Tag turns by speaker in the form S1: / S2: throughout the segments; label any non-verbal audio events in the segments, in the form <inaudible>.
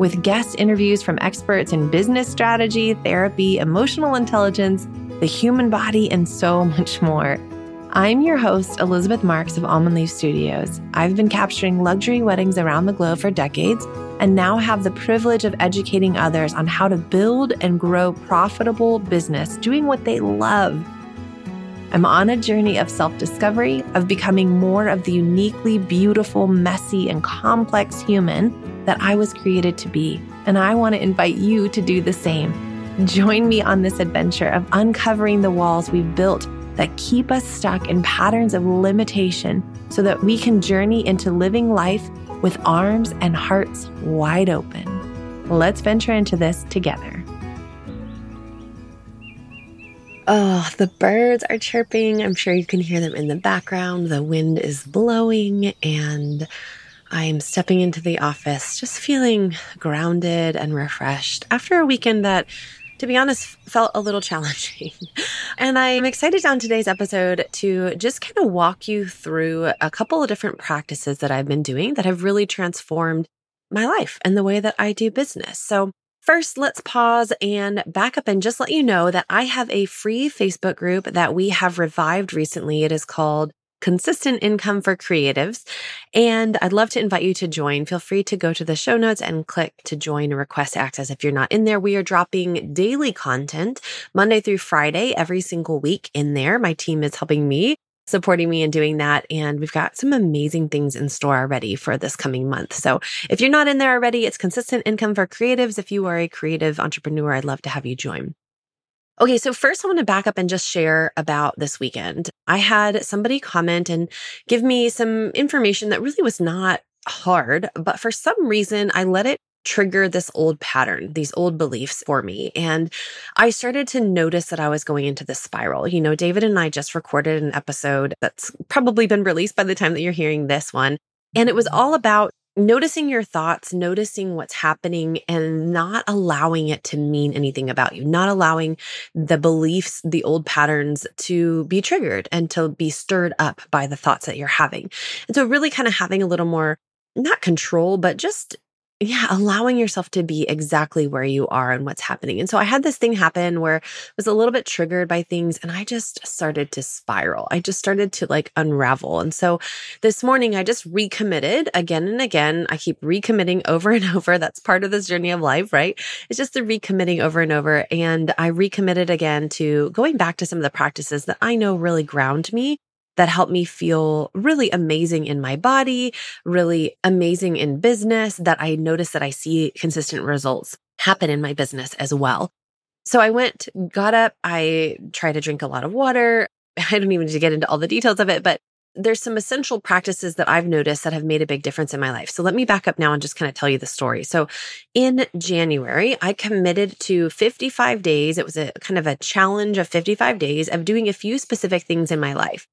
S1: With guest interviews from experts in business strategy, therapy, emotional intelligence, the human body, and so <laughs> much more. I'm your host, Elizabeth Marks of Almond Leaf Studios. I've been capturing luxury weddings around the globe for decades and now have the privilege of educating others on how to build and grow profitable business doing what they love. I'm on a journey of self discovery, of becoming more of the uniquely beautiful, messy, and complex human that I was created to be. And I want to invite you to do the same. Join me on this adventure of uncovering the walls we've built that keep us stuck in patterns of limitation so that we can journey into living life with arms and hearts wide open. Let's venture into this together. Oh, the birds are chirping. I'm sure you can hear them in the background. The wind is blowing, and I'm stepping into the office just feeling grounded and refreshed after a weekend that to be honest, felt a little <laughs> challenging. and I'm excited on today's episode to just kind of walk you through a couple of different practices that I've been doing that have really transformed my life and the way that I do business. So, First, let's pause and back up and just let you know that I have a free Facebook group that we have revived recently. It is called consistent income for creatives. And I'd love to invite you to join. Feel free to go to the show notes and click to join request access. If you're not in there, we are dropping daily content Monday through Friday every single week in there. My team is helping me supporting me and doing that. And we've got some amazing things in store already for this coming month. So if you're not in there already, it's consistent income for creatives. If you are a creative entrepreneur, I'd love to have you join. Okay, so first I want to back up and just share about this weekend. I had somebody comment and give me some information that really was not hard, but for some reason I let it trigger this old pattern, these old beliefs for me. And I started to notice that I was going into this spiral. You know, David and I just recorded an episode that's probably been released by the time that you're hearing this one. And it was mm-hmm. all about noticing your thoughts, noticing what's happening, and not allowing it to mean anything about you, not allowing the beliefs, the old patterns to be triggered and to be stirred up by the thoughts that you're having. And so, really kind of having a little more, not control, but just yeah, allowing yourself to be exactly where you are and what's happening. And so I had this thing happen where I was a little bit triggered by things and I just started to spiral. I just started to like unravel. And so this morning I just recommitted again and again. I keep recommitting <laughs> over and over. That's part of this journey of life, right? It's just the recommitting over and over. And I recommitted again to going back to some of the practices that I know really ground me that helped me feel really amazing in my body, really amazing in business, that I notice that I see consistent results happen in my business as well. So I went, got up, I try to drink a lot of water. <laughs> I don't even need to get into all the details of it, but there's some essential practices that I've noticed that have made a big difference in my life. So let me back up now and just kind of tell you the story. So in January, I committed to 55 days. It was a kind of a challenge of 55 days of doing a few specific things in my life.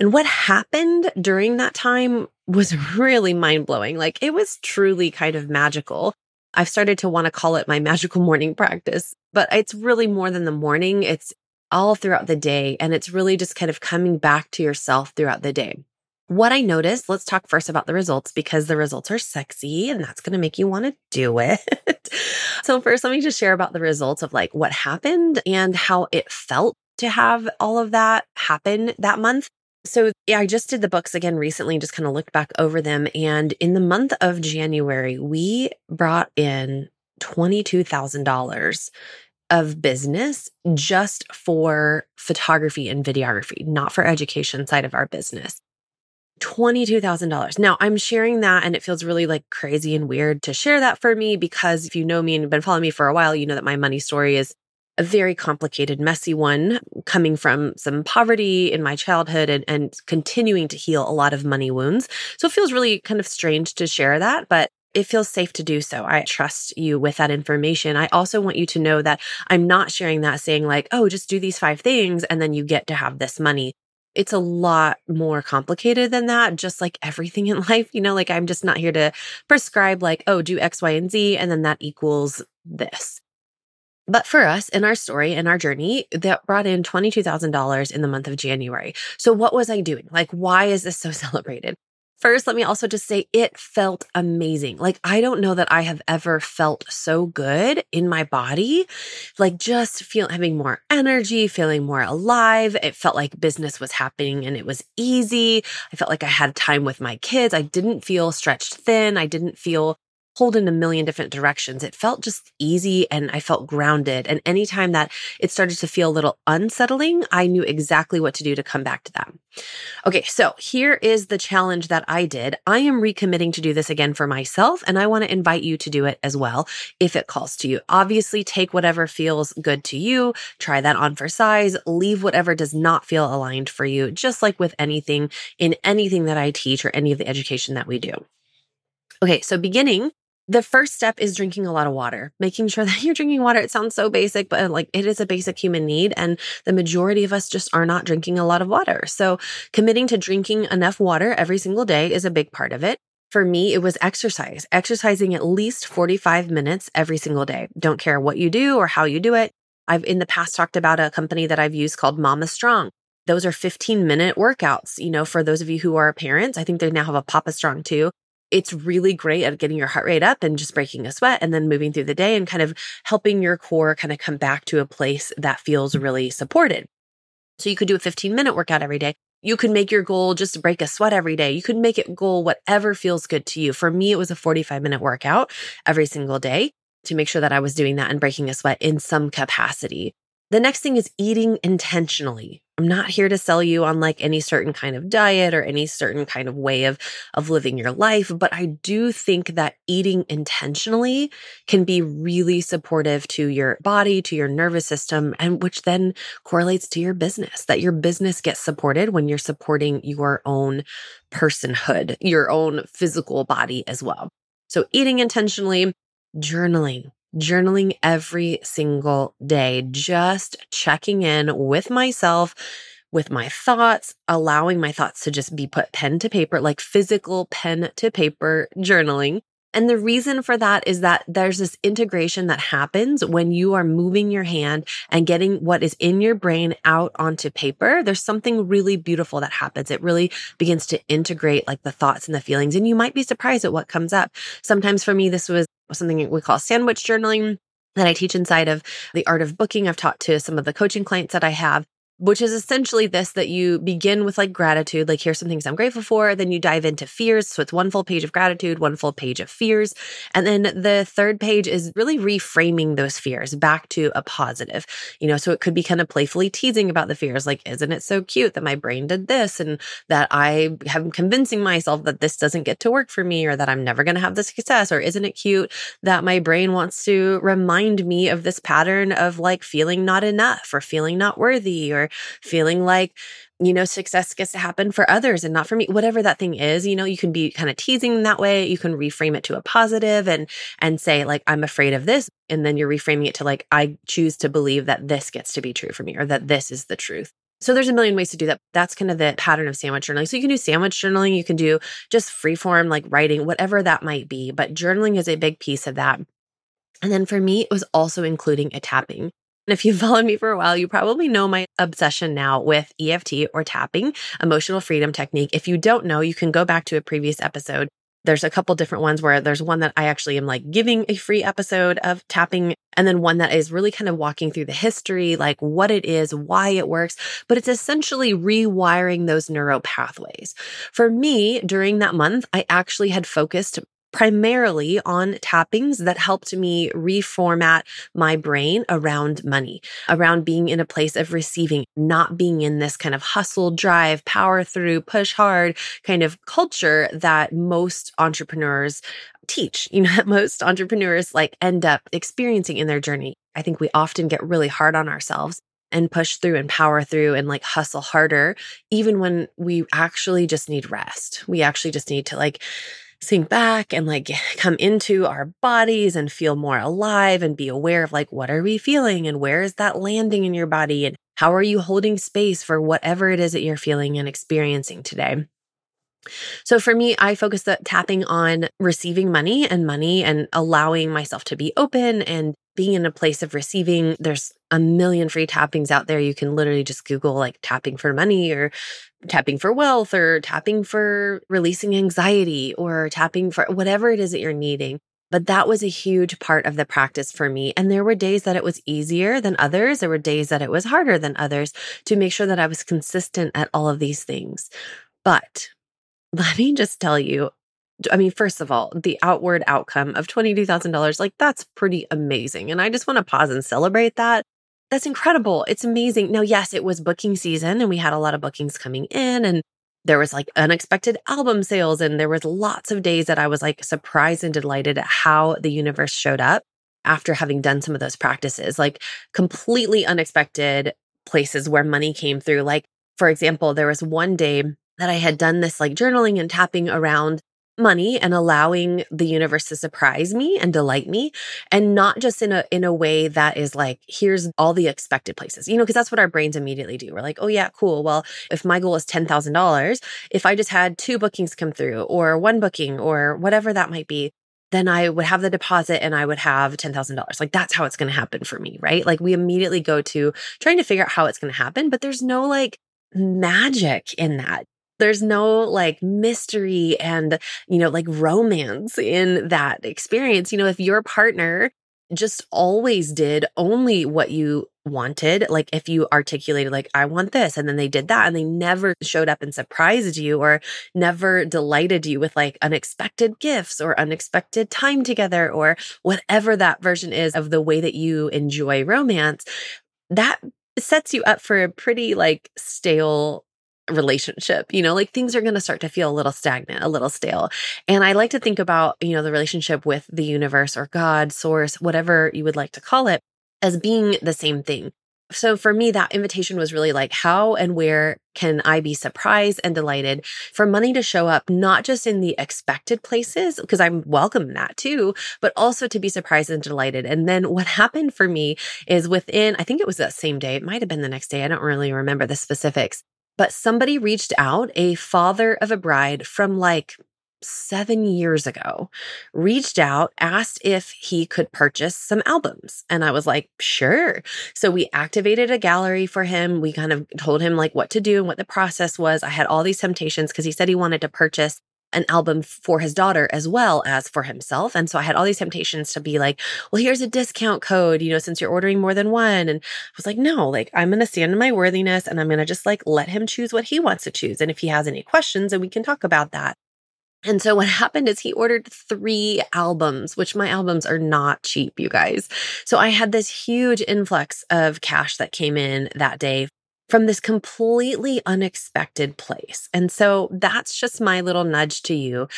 S1: And what happened during that time was really mind blowing. Like it was truly kind of magical. I've started to want to call it my magical morning practice, but it's really more than the morning. It's all throughout the day. And it's really just kind of coming back to yourself throughout the day. What I noticed, let's talk first about the results because the results are sexy and that's going to make you want to do it. <laughs> so, first, let me just share about the results of like what happened and how it felt to have all of that happen that month. So, yeah, I just did the books again recently, just kind of looked back over them. And in the month of January, we brought in $22,000 of business just for photography and videography, not for education side of our business. $22,000. Now I'm sharing that and it feels really like crazy and weird to share that for me because if you know me and have been following me for a while, you know that my money story is a very complicated, messy one coming from some poverty in my childhood and, and continuing to heal a lot of money wounds. So it feels really kind of strange to share that, but it feels safe to do so. I trust you with that information. I also want you to know that I'm not sharing that saying, like, oh, just do these five things and then you get to have this money. It's a lot more complicated than that, just like everything in <laughs> life. You know, like I'm just not here to prescribe, like, oh, do X, Y, and Z, and then that equals this. But for us in our story and our journey, that brought in $22,000 in the month of January. So, what was I doing? Like, why is this so <laughs> celebrated? First, let me also just say it felt amazing. Like, I don't know that I have ever felt so good in my body. Like, just feeling having more energy, feeling more alive. It felt like business was happening and it was easy. I felt like I had time with my kids. I didn't feel stretched thin. I didn't feel pulled in a million different directions. It felt just easy and I felt grounded. And anytime that it started to feel a little unsettling, I knew exactly what to do to come back to them. Okay, so here is the challenge that I did. I am recommitting to do this again for myself, and I want to invite you to do it as well if it calls to you. Obviously, take whatever feels good to you, try that on for size, leave whatever does not feel aligned for you, just like with anything in anything that I teach or any of the education that we do. Okay, so beginning the first step is drinking a lot of water, making sure <laughs> that you're drinking water. It sounds so basic, but like it is a basic human need. And the majority of us just are not drinking a lot of water. So committing to drinking enough water every single day is a big part of it. For me, it was exercise, exercising at least 45 minutes every single day. Don't care what you do or how you do it. I've in the past talked about a company that I've used called Mama Strong. Those are 15 minute workouts. You know, for those of you who are parents, I think they now have a Papa Strong too it's really great at getting your heart rate up and just breaking a sweat and then moving through the day and kind of helping your core kind of come back to a place that feels really supported. So you could do a 15 minute workout every day. You could make your goal just to break a sweat every day. You could make it goal whatever feels good to you. For me, it was a 45 minute workout every single day to make sure that I was doing that and breaking a sweat in some capacity. The next thing is eating intentionally. I'm not here to sell you on like any certain kind of diet or any certain kind of way of of living your life, but I do think that eating intentionally can be really supportive to your body, to your nervous system, and which then correlates to your business. That your business gets supported when you're supporting your own personhood, your own physical body as well. So eating intentionally, journaling, journaling every single day, just checking in with myself, with my thoughts, allowing my thoughts to just be put pen to paper, like physical pen to paper journaling. And the reason for that is that there's this integration that happens when you are moving your hand and getting what is in your brain out onto paper. There's something really beautiful that happens. It really begins to integrate like the thoughts and the feelings. And you might be surprised at what comes up. Sometimes for me, this was something we call sandwich journaling that I teach inside of the art of booking. I've taught to some of the coaching clients that I have which is essentially this that you begin with like gratitude, like here's some things I'm grateful for. Then you dive into fears. So it's one full page of gratitude, one full page of fears. And then the third page is really reframing those fears back to a positive, you know, so it could be kind of playfully teasing about the fears. Like, isn't it so cute that my brain did this and that I am convincing myself that this doesn't get to work for me or that I'm never going to have the success? Or isn't it cute that my brain wants to remind me of this pattern of like feeling not enough or feeling not worthy or feeling like you know, success gets to happen for others and not for me. Whatever that thing is, you know, you can be kind of teasing that way. You can reframe it to a positive and and say like I'm afraid of this and then you're reframing it to like I choose to believe that this gets to be true for me or that this is the truth. So there's a million ways to do that. That's kind of the pattern of sandwich journaling. So you can do sandwich journaling, you can do just free form like writing, whatever that might be, but journaling is a big piece of that. And then for me, it was also including a tapping. And if you've <laughs> followed me for a while, you probably know my obsession now with EFT or tapping, emotional freedom technique. If you don't know, you can go back to a previous episode. There's a couple different ones where there's one that I actually am like giving a free episode of tapping, and then one that is really kind of walking through the history, like what it is, why it works. But it's essentially rewiring those neuro pathways. For me, during that month, I actually had focused primarily on tappings that helped me reformat my brain around money, around being in a place of receiving, not being in this kind of hustle, drive, power through, push hard kind of culture that most entrepreneurs teach, you know, <laughs> most entrepreneurs like end up experiencing in their journey. I think we often get really hard on ourselves and push through and power through and like hustle harder, even when we actually just need rest. We actually just need to like sink back and like <sighs> come into our bodies and feel more alive and be aware of like, what are we feeling and where is that landing in your body? And how are you holding space for whatever it is that you're feeling and experiencing today? So for me, I focus the tapping on receiving money and money and allowing myself to be open and being in a place of receiving. There's a million free tappings out there. You can literally just Google like tapping for money or tapping for wealth or tapping for releasing anxiety or tapping for whatever it is that you're needing. But that was a huge part of the practice for me. And there were days that it was easier than others. There were days that it was harder than others to make sure that I was consistent at all of these things. But let me just tell you I mean, first of all, the outward outcome of $22,000, like that's pretty amazing. And I just want to pause and celebrate that. That's incredible. It's amazing. Now, yes, it was booking season and we had a lot of bookings coming in and there was like unexpected album sales and there was lots of days that I was like surprised and delighted at how the universe showed up after having done some of those practices, like completely unexpected places where money came through. Like, for example, there was one day that I had done this like journaling and tapping around money and allowing the universe to surprise me and delight me and not just in a in a way that is like here's all the expected places you know because that's what our brains immediately do we're like oh yeah cool well if my goal is $10,000 if i just had two bookings come through or one booking or whatever that might be then I would have the deposit and I would have $10,000. Like that's how it's going to happen for me, right? Like we immediately go to trying to figure out how it's going to happen, but there's no like magic in that. There's no like mystery and, you know, like romance in that experience. You know, if your partner just always did only what you wanted, like if you articulated, like, I want this, and then they did that, and they never showed up and surprised you or never delighted you with like unexpected gifts or unexpected time together or whatever that version is of the way that you enjoy romance, that sets you up for a pretty like stale relationship. You know, like things are going to start to feel a little stagnant, a little stale. And I like to think about, you know, the relationship with the universe or God, source, whatever you would like to call it, as being the same thing. So for me, that invitation was really like, how and where can I be surprised and delighted for money to show up, not just in the expected places, because I'm welcome that too, but also to be surprised and delighted. And then what <laughs> happened for me is within, I think it was that same day, it might have been the next day. I don't really remember the specifics, but somebody reached out, a father of a bride from like seven years ago, reached out, asked if he could purchase some albums. And I was like, sure. So we activated a gallery for him. We kind of told him like what to do and what the process was. I had all these temptations because he said he wanted to purchase an album for his daughter as well as for himself. And so I had all these temptations to be like, well, here's a discount code, you know, since you're ordering more than one. And I was like, no, like I'm going to stand in my worthiness and I'm going to just like let him choose what he wants to choose. And if he has any questions, then we can talk about that. And so what <laughs> happened is he ordered three albums, which my albums are not cheap, you guys. So I had this huge influx of cash that came in that day from this completely unexpected place. And so that's just my little nudge to you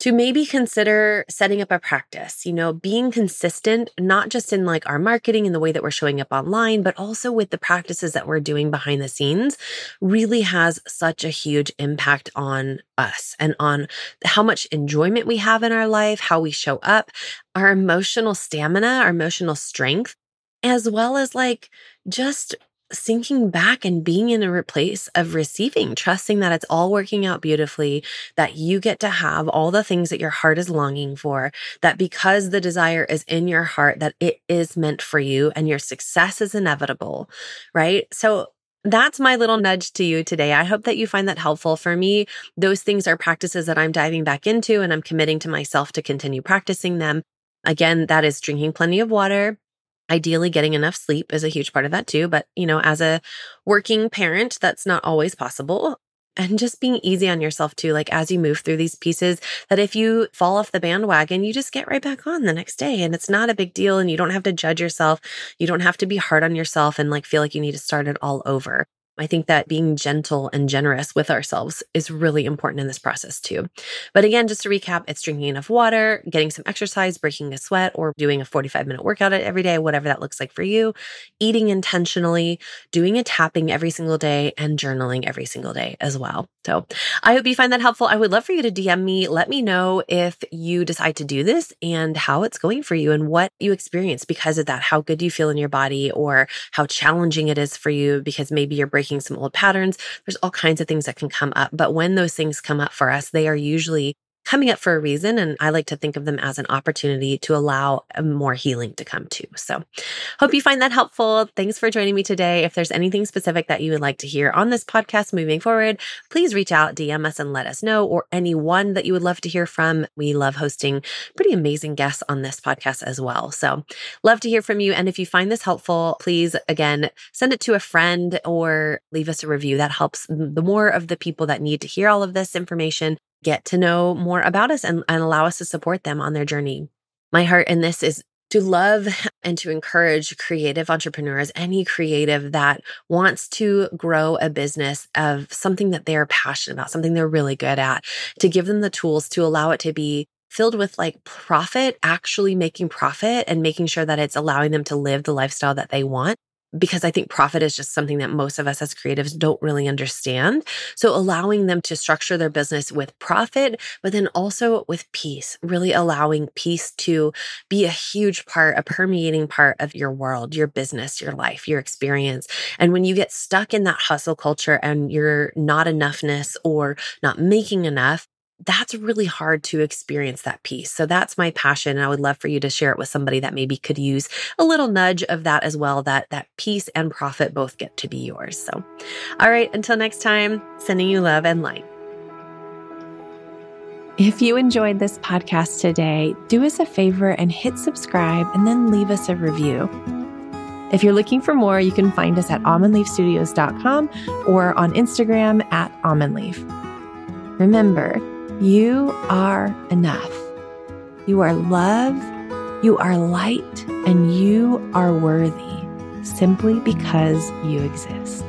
S1: to maybe consider setting up a practice, you know, being consistent, not just in like our marketing and the way that we're showing up online, but also with the practices that we're doing behind the scenes really has such a huge impact on us and on how much enjoyment we have in our life, how we show up, our emotional stamina, our emotional strength, as well as like just sinking back and being in a place of receiving, trusting that it's all working out beautifully, that you get to have all the things that your heart is longing for, that because the desire is in your heart, that it is meant for you and your success is inevitable, right? So that's my little nudge to you today. I hope that you find that helpful. For me, those things are practices that I'm diving back into and I'm committing to myself to continue practicing them. Again, that is drinking plenty of water, Ideally, getting enough sleep is a huge part of that too. But, you know, as a working parent, that's not always possible. <laughs> And just being easy on yourself too, like as you move through these pieces, that if you fall off the bandwagon, you just get right back on the next day. And it's not a big deal. And you don't have to judge yourself. You don't have to be hard on yourself and like feel like you need to start it all over. I think that being gentle and generous with ourselves is really important in this process too. But again, just to recap, it's drinking enough water, getting some exercise, breaking a sweat, or doing a 45 minute workout every day, whatever that looks like for you, eating intentionally, doing a tapping every single day, and journaling every single day as well. So I hope you find that helpful. I would love for you to DM me. Let me know if you decide to do this and how it's going for you and what you experience because of that, how good do you feel in your body or how challenging it is for you because maybe you're breaking some old patterns. There's all kinds of things that can come up. But when those things come up for us, they are usually coming up for a reason. And I like to think of them as an opportunity to allow um, more healing to come to. So hope you find that helpful. Thanks for joining me today. If there's anything specific that you would like to hear on this podcast moving forward, please reach out, DM us and let us know, or anyone that you would love to hear from. We love hosting pretty amazing guests on this podcast as well. So love to hear from you. And if you find this helpful, please again, send it to a friend or leave us a review. That helps the more of the people that need to hear all of this information get to know more about us and, and allow us to support them on their journey. My heart in this is to love <laughs> and to encourage creative entrepreneurs, any creative that wants to grow a business of something that they're passionate about, something they're really good at, to give them the tools to allow it to be filled with like profit, actually making profit and making sure that it's allowing them to live the lifestyle that they want because I think profit is just something that most of us as creatives don't really understand. So allowing them to structure their business with profit, but then also with peace, really allowing peace to be a huge part, a permeating part of your world, your business, your life, your experience. And when you get stuck in that hustle culture and you're not enoughness or not making enough, that's really hard to experience that peace. So that's my passion. And I would love for you to share it with somebody that maybe could use a little nudge of that as well, that that peace and profit both get to be yours. So, all right, until next time, sending you love and light.
S2: If you enjoyed this podcast today, do us a favor and hit subscribe and then leave us a review. If you're looking for more, you can find us at almondleafstudios.com or on Instagram at almondleaf. Remember, you are enough. You are love, you are light, and you are worthy simply because you exist.